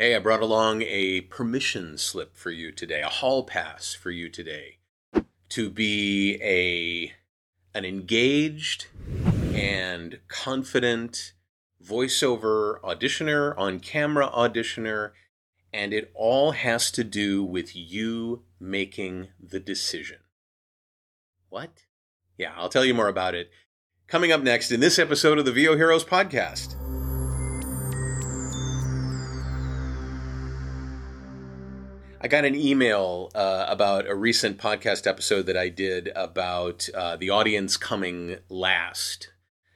Hey, I brought along a permission slip for you today, a hall pass for you today to be a an engaged and confident voiceover auditioner, on camera auditioner, and it all has to do with you making the decision. What? Yeah, I'll tell you more about it coming up next in this episode of the VO Heroes podcast. I got an email uh, about a recent podcast episode that I did about uh, the audience coming last,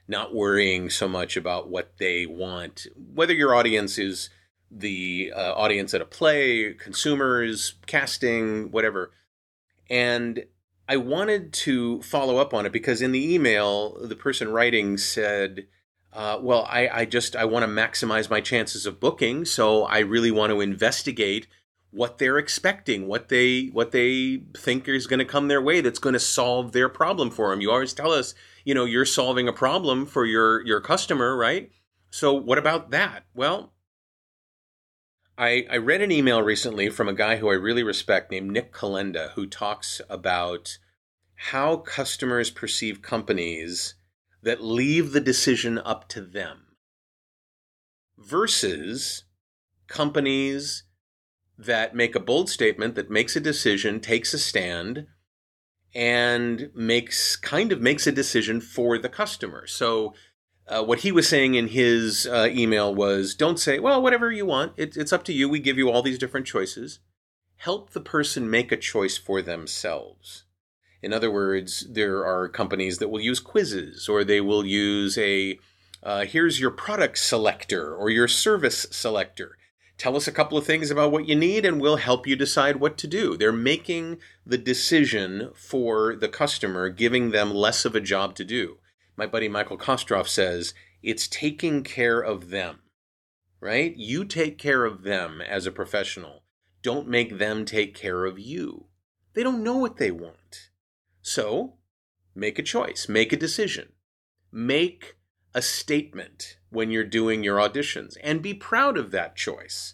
not worrying so much about what they want, whether your audience is the uh, audience at a play, consumers, casting, whatever. And I wanted to follow up on it because in the email, the person writing said, uh, well, I, I just I want to maximize my chances of booking, so I really want to investigate what they're expecting, what they what they think is going to come their way that's going to solve their problem for them. You always tell us, you know, you're solving a problem for your your customer, right? So what about that? Well, I I read an email recently from a guy who I really respect named Nick Kolenda who talks about how customers perceive companies that leave the decision up to them versus companies that make a bold statement, that makes a decision, takes a stand, and makes kind of makes a decision for the customer. So, uh, what he was saying in his uh, email was, "Don't say, well, whatever you want. It, it's up to you. We give you all these different choices. Help the person make a choice for themselves." In other words, there are companies that will use quizzes, or they will use a uh, here's your product selector or your service selector Tell us a couple of things about what you need and we'll help you decide what to do. They're making the decision for the customer, giving them less of a job to do. My buddy Michael Kostroff says it's taking care of them, right? You take care of them as a professional. Don't make them take care of you. They don't know what they want. So make a choice, make a decision, make a statement when you're doing your auditions and be proud of that choice.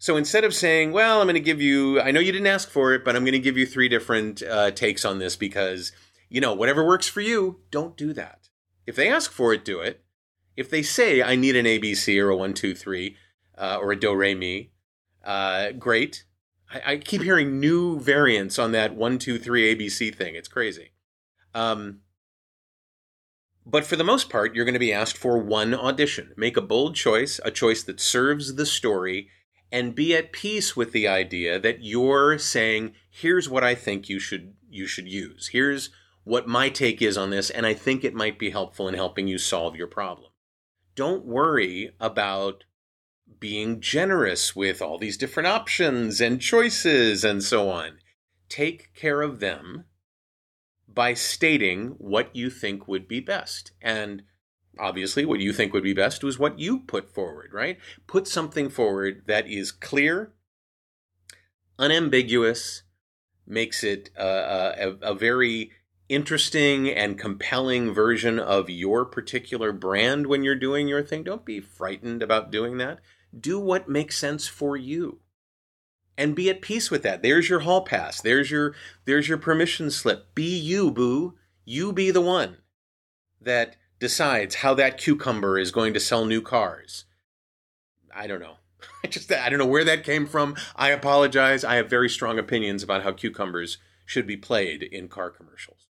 So instead of saying, well, I'm going to give you, I know you didn't ask for it, but I'm going to give you three different uh, takes on this because, you know, whatever works for you, don't do that. If they ask for it, do it. If they say, I need an ABC or a one, two, three, uh, or a do, re, mi, uh, great. I, I, keep hearing new variants on that one, two, three ABC thing. It's crazy. Um, but for the most part, you're going to be asked for one audition. Make a bold choice, a choice that serves the story, and be at peace with the idea that you're saying, "Here's what I think you should you should use. Here's what my take is on this, and I think it might be helpful in helping you solve your problem." Don't worry about being generous with all these different options and choices and so on. Take care of them by stating what you think would be best. And obviously, what you think would be best was what you put forward, right? Put something forward that is clear, unambiguous, makes it uh, a, a very interesting and compelling version of your particular brand when you're doing your thing. Don't be frightened about doing that. Do what makes sense for you and be at peace with that. There's your hall pass. There's your there's your permission slip. Be you, boo. You be the one that decides how that cucumber is going to sell new cars. I don't know. I just I don't know where that came from. I apologize. I have very strong opinions about how cucumbers should be played in car commercials.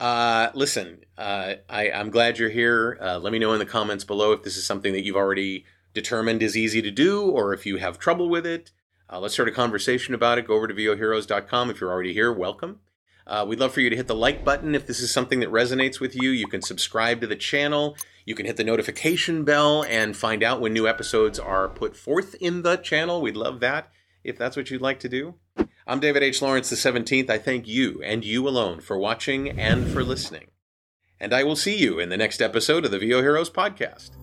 Uh, listen, uh, I, I'm glad you're here. Uh, let me know in the comments below if this is something that you've already determined is easy to do, or if you have trouble with it, uh, let's start a conversation about it. Go over to voheroes.com. If you're already here, welcome. Uh, we'd love for you to hit the like button if this is something that resonates with you. You can subscribe to the channel. You can hit the notification bell and find out when new episodes are put forth in the channel. We'd love that if that's what you'd like to do. I'm David H. Lawrence the 17th. I thank you and you alone for watching and for listening. And I will see you in the next episode of the VO Heroes podcast.